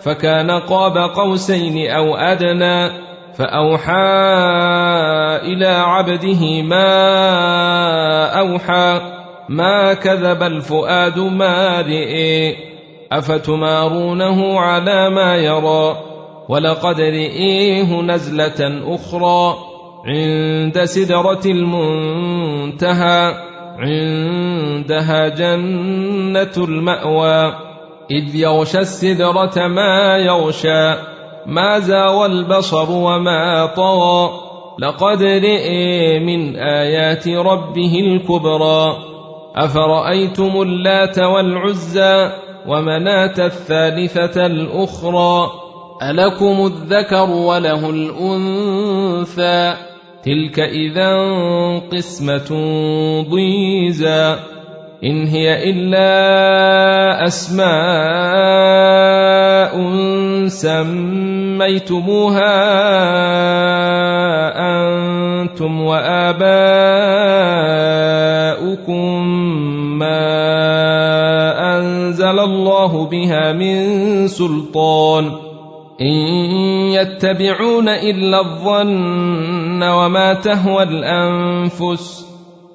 فكان قاب قوسين أو أدنى فأوحى إلى عبده ما أوحى ما كذب الفؤاد ما رئي أفتمارونه على ما يرى ولقد رئيه نزلة أخرى عند سدرة المنتهى عندها جنة المأوى إذ يغشى السدرة ما يغشى ما زاوى البصر وما طغى. لقد رئي من آيات ربه الكبرى. أفرأيتم اللات والعزى ومناة الثالثة الأخرى؟ ألكم الذكر وله الأنثى. تلك إذا قسمة ضيزى. إن هي إلا أسماء سميتموها أنتم وآباؤكم ما أنزل الله بها من سلطان إن يتبعون إلا الظن وما تهوى الأنفس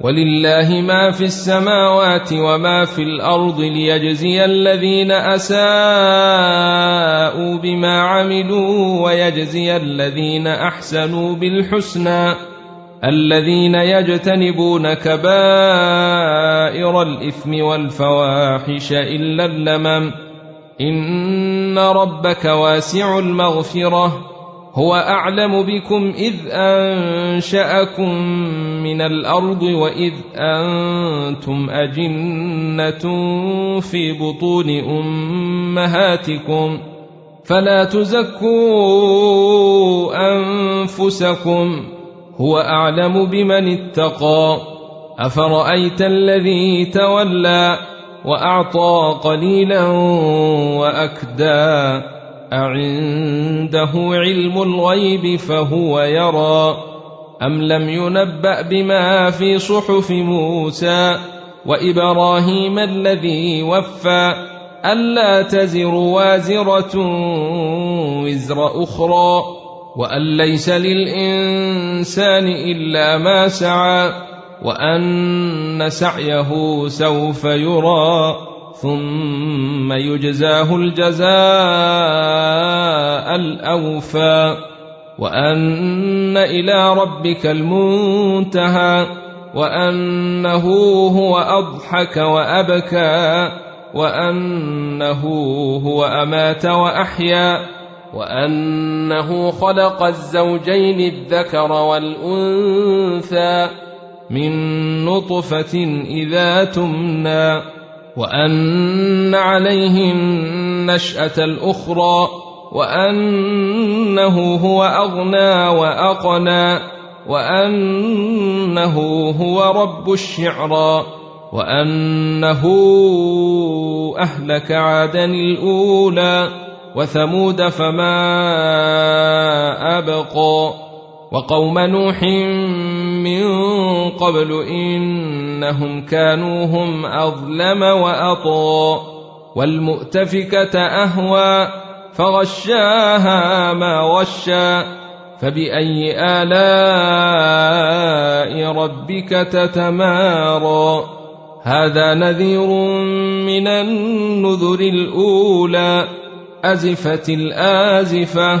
ولله ما في السماوات وما في الأرض ليجزي الذين أساءوا بما عملوا ويجزي الذين أحسنوا بالحسنى الذين يجتنبون كبائر الإثم والفواحش إلا اللمم إن ربك واسع المغفرة هو أعلم بكم إذ أنشأكم من الأرض وإذ أنتم أجنة في بطون أمهاتكم فلا تزكوا أنفسكم هو أعلم بمن اتقى أفرأيت الذي تولى وأعطى قليلا وأكدى أعنده علم الغيب فهو يرى أم لم ينبأ بما في صحف موسى وإبراهيم الذي وفى ألا تزر وازرة وزر أخرى وأن ليس للإنسان إلا ما سعى وأن سعيه سوف يرى ثم يجزاه الجزاء الأوفى. وأن إلى ربك المنتهى. وأنه هو أضحك وأبكى. وأنه هو أمات وأحيا. وأنه خلق الزوجين الذكر والأنثى من نطفة إذا تمنى. وأن عليه النشأة الأخرى وأنه هو أغنى وأقنى وأنه هو رب الشعرى وأنه أهلك عادا الأولى وثمود فما أبقى وقوم نوح من قبل إنهم كانوا هم أظلم وأطغى والمؤتفكة أهوى فغشاها ما غشى فبأي آلاء ربك تتمارى هذا نذير من النذر الأولى أزفت الآزفة